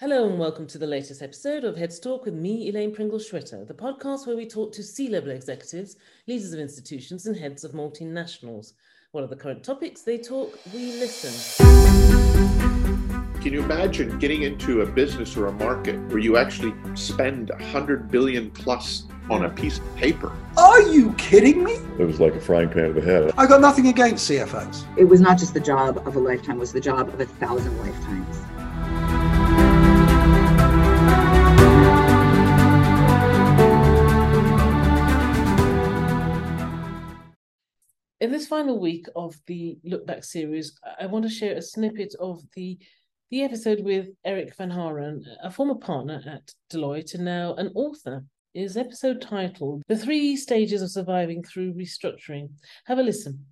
Hello and welcome to the latest episode of Heads Talk with me, Elaine Pringle Schwitter, the podcast where we talk to C level executives, leaders of institutions, and heads of multinationals. What are the current topics? They talk, we listen. Can you imagine getting into a business or a market where you actually spend 100 billion plus on a piece of paper? Are you kidding me? It was like a frying pan to the head. I got nothing against CFOs. It was not just the job of a lifetime, it was the job of a thousand lifetimes. In this final week of the Look Back series, I want to share a snippet of the the episode with Eric Van Haren, a former partner at Deloitte and now an author. Is episode titled "The Three Stages of Surviving Through Restructuring." Have a listen.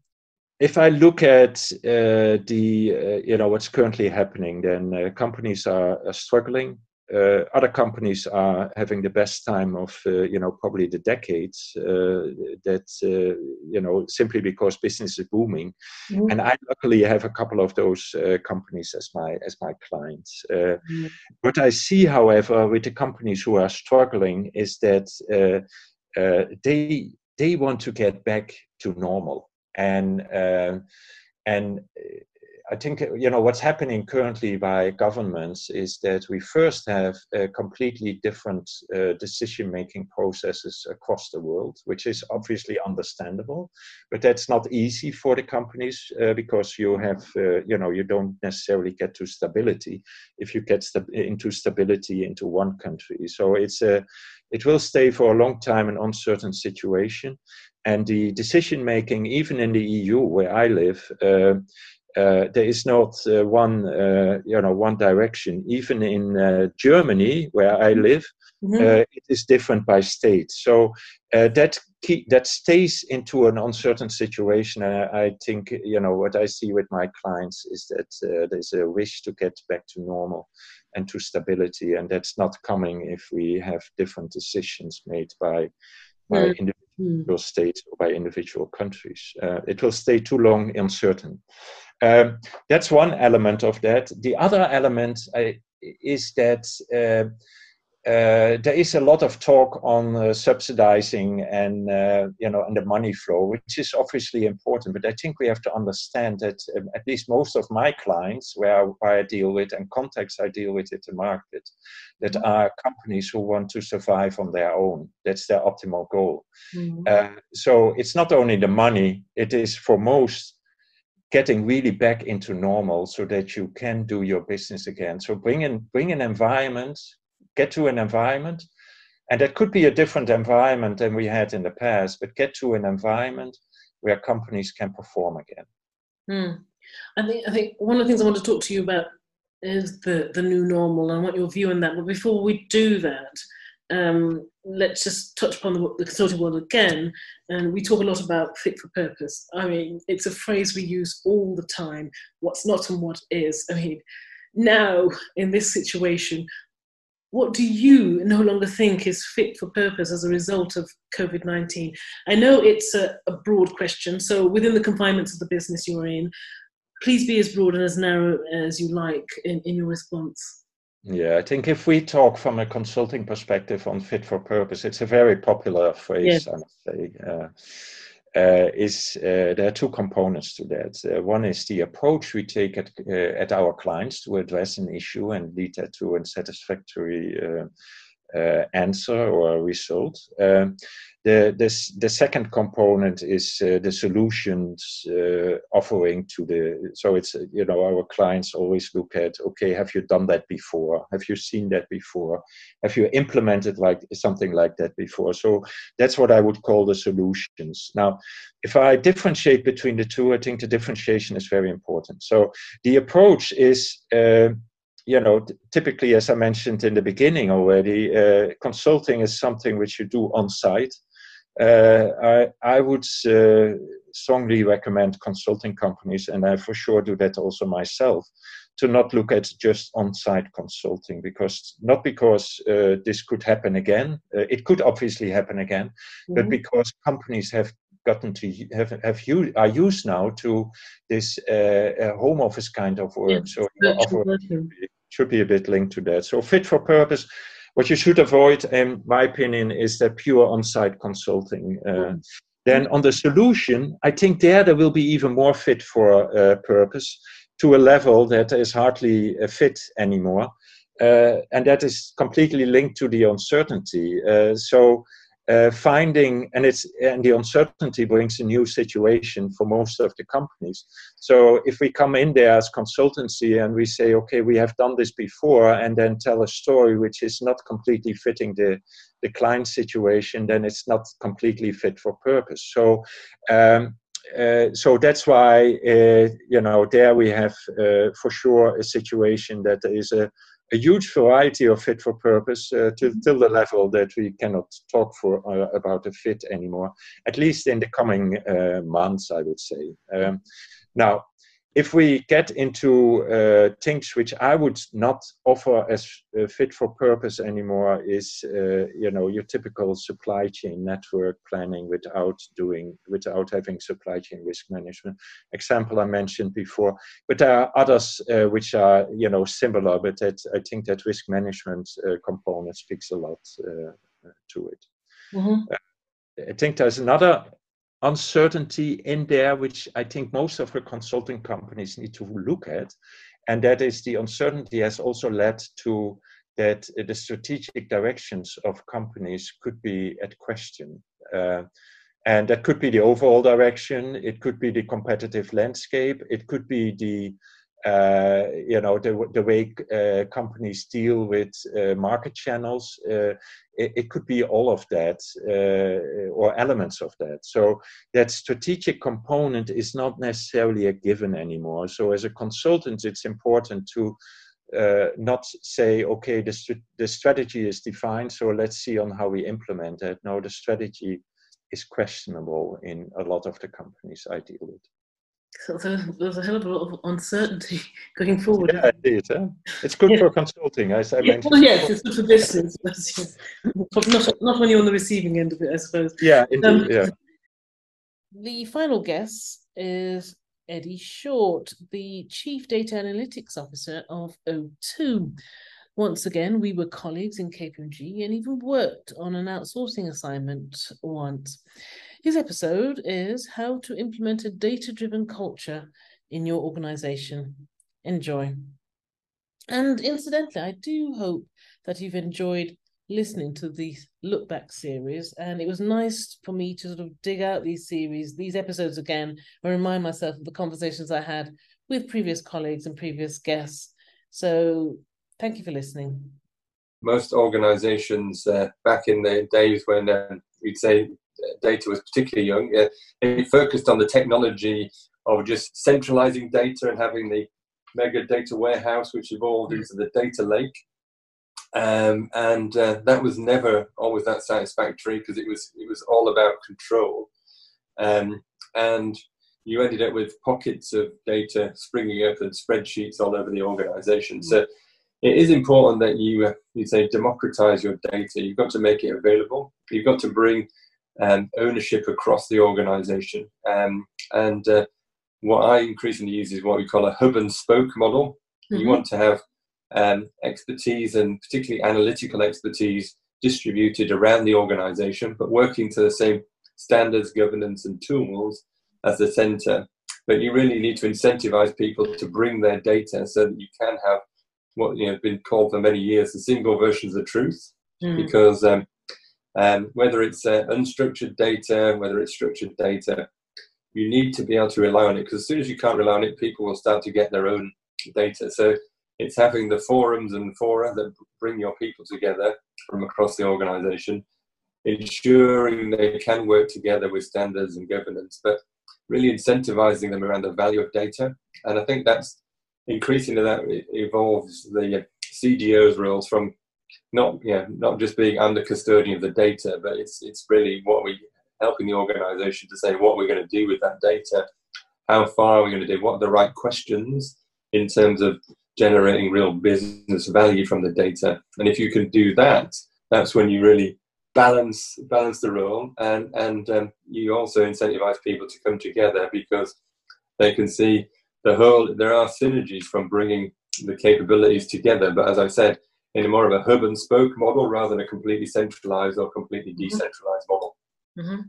If I look at uh, the uh, you know what's currently happening, then uh, companies are, are struggling uh, other companies are having the best time of uh, you know probably the decades uh, that uh, you know simply because business is booming mm-hmm. and i luckily have a couple of those uh, companies as my as my clients mm-hmm. what i see however with the companies who are struggling is that they they want to get back to normal and and I think you know what's happening currently by governments is that we first have completely different uh, decision-making processes across the world, which is obviously understandable, but that's not easy for the companies uh, because you have uh, you know you don't necessarily get to stability if you get st- into stability into one country. So it's a it will stay for a long time an uncertain situation, and the decision making even in the EU where I live uh, uh, there is not uh, one uh, you know one direction. Even in uh, germany where i live mm-hmm. Uh, it is different by state. So uh, that key, that stays into an uncertain situation and I, I, think you know what i see with my clients is that there's a wish to get back to normal and to stability and that's not coming if we have different decisions made by by mm. individual states or by individual countries. It will stay too long uncertain um, that's one element of that. The other element uh, is that uh, uh, there is a lot of talk on uh, subsidizing and uh, you know and the money flow, which is obviously important. But I think we have to understand that um, at least most of my clients, where I, where I, deal with and contacts I deal with in the market, that mm-hmm. are companies who want to survive on their own. That's their optimal goal. Mm-hmm. Uh, so it's not only the money; it is for most getting really back into normal so that you can do your business again so bring in bring an environment get to an environment and that could be a different environment than we had in the past but get to an environment where companies can perform again hmm. i think i think one of the things i want to talk to you about is the the new normal and what your view on that but before we do that um, let's just touch upon the, the, consulting world again. And we talk a lot about fit for purpose. I mean, it's a phrase we use all the time what's not and what is. I mean, now in this situation, what do you no longer think is fit for purpose as a result of COVID 19? I know it's a, a broad question, so within the confinements of the business you're in, please be as broad and as narrow as you like in, in your response. Yeah, I think if we talk from a consulting perspective on fit for purpose, it's a very popular phrase, yes. I must say. Uh, uh, is uh, there are two components to that. Uh, one is the approach we take at, uh, at our clients to address an issue and lead that to a satisfactory uh, answer or result. Um, the, the, the second component is uh, the solutions uh, offering to the so it's you know our clients always look at okay have you done that before? Have you seen that before? Have you implemented like something like that before? So that's what i would call the solutions. Now if i differentiate between the two i think the differentiation is very important. So the approach is uh, you know, typically, as I mentioned in the beginning already, uh, consulting is something which you do on site. Uh, I, I would uh, strongly recommend consulting companies, and I for sure do that also myself, to not look at just on-site consulting because not because uh, this could happen again. Uh, it could obviously happen again, mm-hmm. but because companies have gotten to have have you are used now to this uh, home office kind of work. Yes, so should be a bit linked to that. So fit for purpose. What you should avoid, in my opinion, is that pure on-site consulting. Uh, mm. Then on the solution, I think there there will be even more fit for uh, purpose to a level that is hardly uh, fit anymore. Uh, and that is completely linked to the uncertainty. Uh, so uh, finding and it's and the uncertainty brings a new situation for most of the companies. So if we come in there as consultancy and we say okay we have done this before and then tell a story which is not completely fitting the the client situation then it's not completely fit for purpose. So um, uh, so that's why uh, you know there we have uh, for sure a situation that is a a huge variety of fit for purpose uh, to, mm-hmm. till the level that we cannot talk for uh, about a fit anymore, at least in the coming uh, months, I would say. Um, now, if we get into uh, things which I would not offer as uh, fit for purpose anymore, is uh, you know your typical supply chain network planning without doing without having supply chain risk management. Example I mentioned before, but there are others uh, which are you know similar, but that I think that risk management uh, component speaks a lot uh, to it. Mm-hmm. I think there's another uncertainty in there, which I think most of the consulting companies need to look at. And that is the uncertainty has also led to that the strategic directions of companies could be at question. Uh, and that could be the overall direction, it could be the competitive landscape, it could be the uh, you know the, the way uh, companies deal with uh, market channels uh, it, it, could be all of that uh, or elements of that. So that strategic component is not necessarily a given anymore. So as a consultant it's important to uh, not say okay the, st- the strategy is defined so let's see on how we implement it. No the strategy is questionable in a lot of the companies i deal with so there's a hell of a lot of uncertainty going forward. Yeah, indeed. Huh? It's good yeah. for consulting, as I yeah. Well, yes, it's good for business, but not, not when you're on the receiving end of it, I suppose. Yeah, indeed. Um, yeah. The final guest is Eddie Short, the Chief Data Analytics Officer of O2. Once again, we were colleagues in KPMG and even worked on an outsourcing assignment once. His episode is How to Implement a Data Driven Culture in Your Organization. Enjoy. And incidentally, I do hope that you've enjoyed listening to the look back series and it was nice for me to sort of dig out these series these episodes again and remind myself of the conversations i had with previous colleagues and previous guests so thank you for listening most organizations uh, back in the days when uh, we'd say data was particularly young, uh, it focused on the technology of just centralizing data and having the mega data warehouse, which evolved into the data lake. Um, and uh, that was never always that satisfactory because it was it was all about control. Um, and you ended up with pockets of data springing up and spreadsheets all over the organization. So it is important that you, uh, you say, democratize your data. You've got to make it available. You've got to bring um, ownership across the organization. Um, and uh, what I increasingly use is what we call a hub and spoke model. Mm-hmm. You want to have um, expertise and particularly analytical expertise distributed around the organization, but working to the same standards, governance, and tools as the center. But you really need to incentivize people to bring their data so that you can have what you know been called for many years the single versions of truth, mm. because um, um, whether it's uh, unstructured data, whether it's structured data, you need to be able to rely on it because as soon as you can't rely on it, people will start to get their own data. So it's having the forums and fora that bring your people together from across the organization, ensuring they can work together with standards and governance, but really incentivizing them around the value of data. And I think that's increasingly that evolves the CDO's roles from not yeah not just being under custodian of the data, but it's it's really what we helping the organisation to say what we're going to do with that data, how far are we going to do, what are the right questions in terms of generating real business value from the data, and if you can do that, that's when you really balance balance the role and and um, you also incentivize people to come together because they can see the whole there are synergies from bringing the capabilities together. But as I said, in a more of a hub and spoke model rather than a completely centralized or completely Mm-hmm. decentralized model. hmm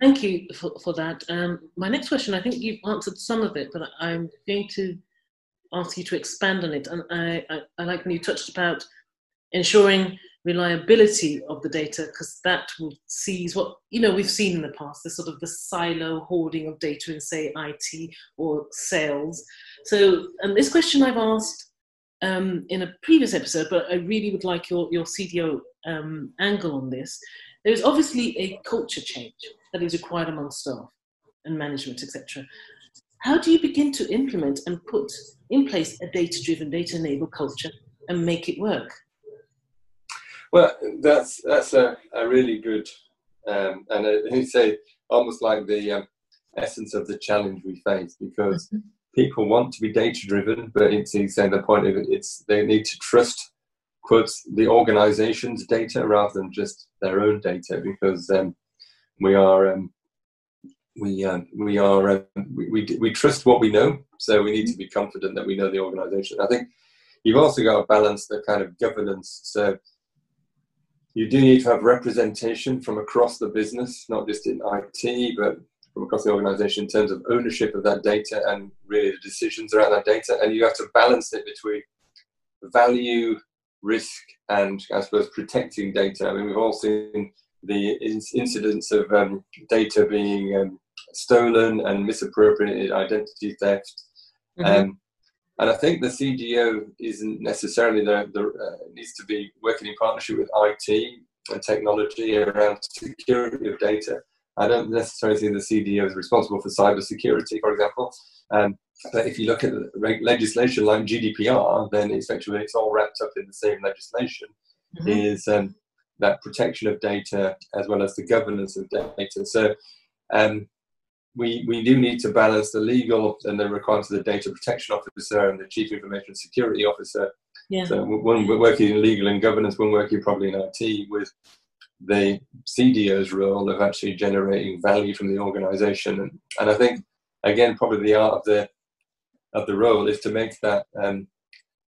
Thank you for, for that. Um, my next question, I think you've answered some of it, but I'm going to ask you to expand on it. And I, I, I like when you touched about ensuring reliability of the data, because that will seize what, you know, we've seen in the past, the sort of the silo hoarding of data in, say, IT or sales. So, and this question I've asked um, in a previous episode, but I really would like your, your CDO um, angle on this. There is obviously a culture change that is required among staff and management, etc. How do you begin to implement and put in place a data driven, data enabled culture and make it work? Well, that's that's a, a really good um, and a, you say almost like the um, essence of the challenge we face because people want to be data driven, but it's saying the point of it, it's they need to trust quotes the organization's data rather than just their own data because um, we are um, we uh, we are uh, we, we we trust what we know, so we need to be confident that we know the organization. I think you've also got to balance the kind of governance. So you do need to have representation from across the business, not just in IT, but from across the organization in terms of ownership of that data and really the decisions around that data. And you have to balance it between value, risk, and I suppose protecting data. I mean, we've all seen the incidents of um, data being um, stolen and misappropriated, identity theft. Mhm. Um, and I think the CDO isn't necessarily the, the uh, needs to be working in partnership with IT and technology around security of data. I don't necessarily think the CDO is responsible for cyber security, for example. Um, but if you look at reg- legislation like GDPR, then it's actually it's all wrapped up in the same legislation. Mhm. Is um, that protection of data as well as the governance of data. So um, we we do need to balance the legal and the requirements of the data protection officer and the chief information security officer. Yeah. So one we're working in legal and governance, one working probably in IT with the CDO's role of actually generating value from the organisation. And, and I think again probably the art of the of the role is to make that um,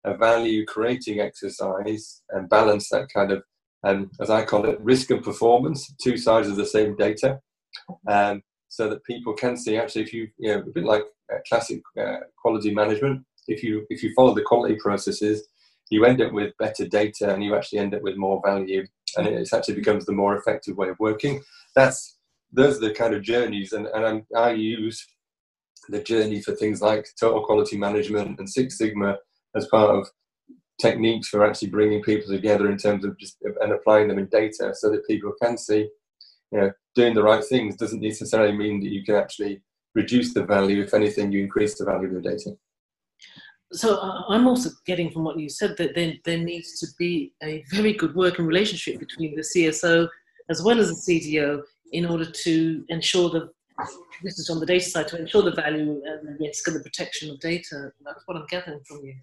a value creating exercise and balance that kind of um, as I call it risk and performance, two sides of the same data. Um, so that people can see actually if you you know a bit like uh, classic uh, quality management if you if you follow the quality processes you end up with better data and you actually end up with more value and it actually becomes the more effective way of working that's those are the kind of journeys and, and I'm, i use the journey for things like total quality management and six sigma as part of techniques for actually bringing people together in terms of just and applying them in data so that people can see you know, doing the right things doesn't necessarily mean that you can actually reduce the value. If anything, you increase the value of the data. So uh, I'm also getting from what you said that there, there needs to be a very good working relationship between the CSO as well as the CDO in order to ensure the this is on the data side to ensure the value and the risk and the protection of data. That's what I'm gathering from you.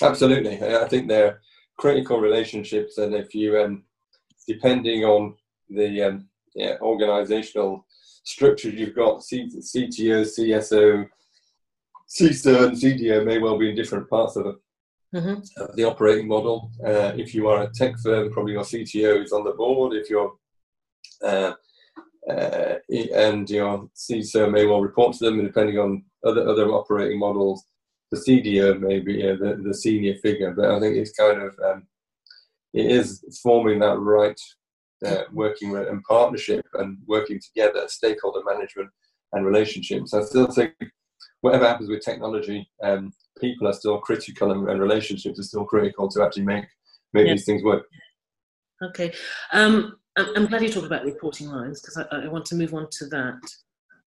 Absolutely, I think they're critical relationships, and if you, um, depending on the um, yeah, organizational structure you've got, CTO, CSO, CISO, and CDO may well be in different parts of the hmm of the operating model. Uh, if you are a tech firm, probably your CTO is on the board. If you're uh, uh, and your CISO may well report to them, and depending on other other operating models, the CDO may be uh, the, the senior figure. But I think it's kind of um, it is forming that right uh, working and partnership and working together, stakeholder management and relationships. I still think whatever happens with technology, um, people are still critical and, and relationships are still critical to actually make make Yeah. these things work. Okay. Um, I'm, glad you talked about reporting lines because I, I want to move on to that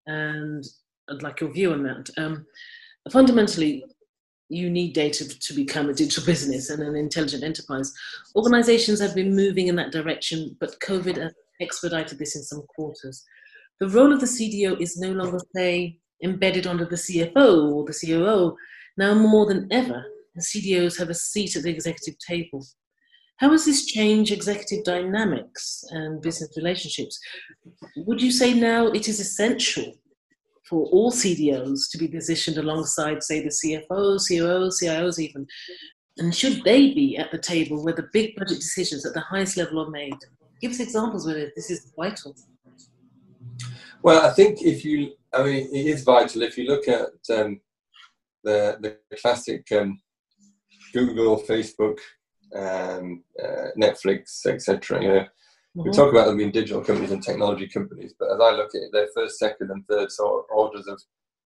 and I'd like your view on that. Um, fundamentally, you need data to become a digital business and an intelligent enterprise. Organizations have been moving in that direction, but COVID has expedited this in some quarters. The role of the CDO is no longer, say, embedded under the CFO or the COO. Now more than ever, CDOs have a seat at the executive table. How has this changed executive dynamics and business relationships? Would you say now it is essential for all CDOs to be positioned alongside, say, the CFOs, COOs, CIOs, even? And should they be at the table where the big budget decisions at the highest level are made? Give us examples where this is vital. Well, I think if you, I mean, it is vital. If you look at um, the the classic um, Google, Facebook, um, uh, Netflix, etc. You know, mm-hmm. we talk about them being digital companies and technology companies, but as I look at it, their first, second, and third sort of orders of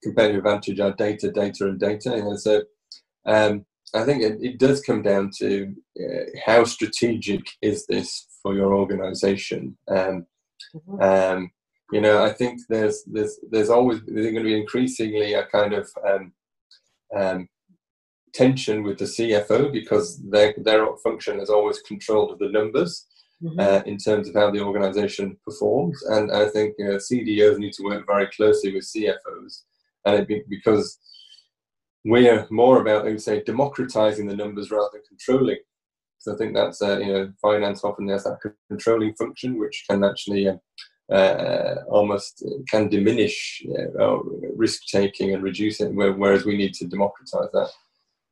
competitive advantage are data, data, and data. You know, so um, I think it, it, does come down to uh, how strategic is this for your organization. Um, mm-hmm. You know, I think there's there's there's always there's going to be increasingly a kind of um, um, tension with the CFO because their their function is always control of the numbers mm-hmm. uh, in terms of how the organisation performs, and I think you know, CDOs need to work very closely with CFOs, and it be, because we're more about, I would say, democratizing the numbers rather than controlling. So I think that's uh, you know finance often has that controlling function, which can actually uh, uh, almost can diminish uh, risk taking and reduce it, whereas we need to democratize that.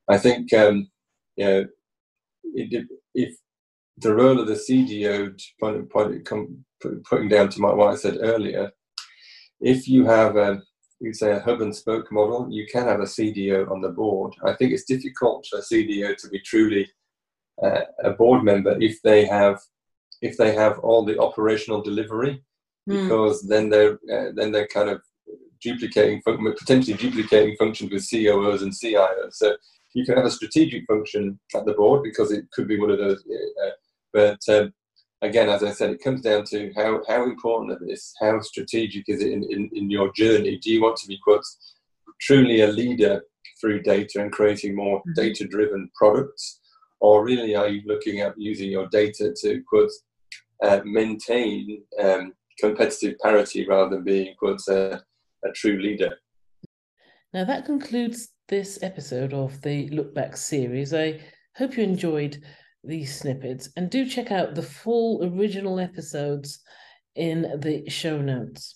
I think um, you know, it, if the role of the CDO, point, point, come, putting down to my, what I said earlier, if you have a you say a hub and spoke model, you can have a CDO on the board. I think it's difficult for a CDO to be truly uh, a board member if they have if they have all the operational delivery, mm. because then they're uh, then they're kind of duplicating potentially duplicating functions with COOs and CIOs. So you can have a strategic function at the board because it could be one of those. Uh, but um, again, as I said, it comes down to how, how important is this? How strategic is it in, in, in your journey? Do you want to be quote, truly a leader through data and creating more mm-hmm. data driven products? Or really are you looking at using your data to quote, uh, maintain um, competitive parity rather than being quote, a, a true leader? Now that concludes this episode of the Look Back series. I hope you enjoyed these snippets and do check out the full original episodes in the show notes.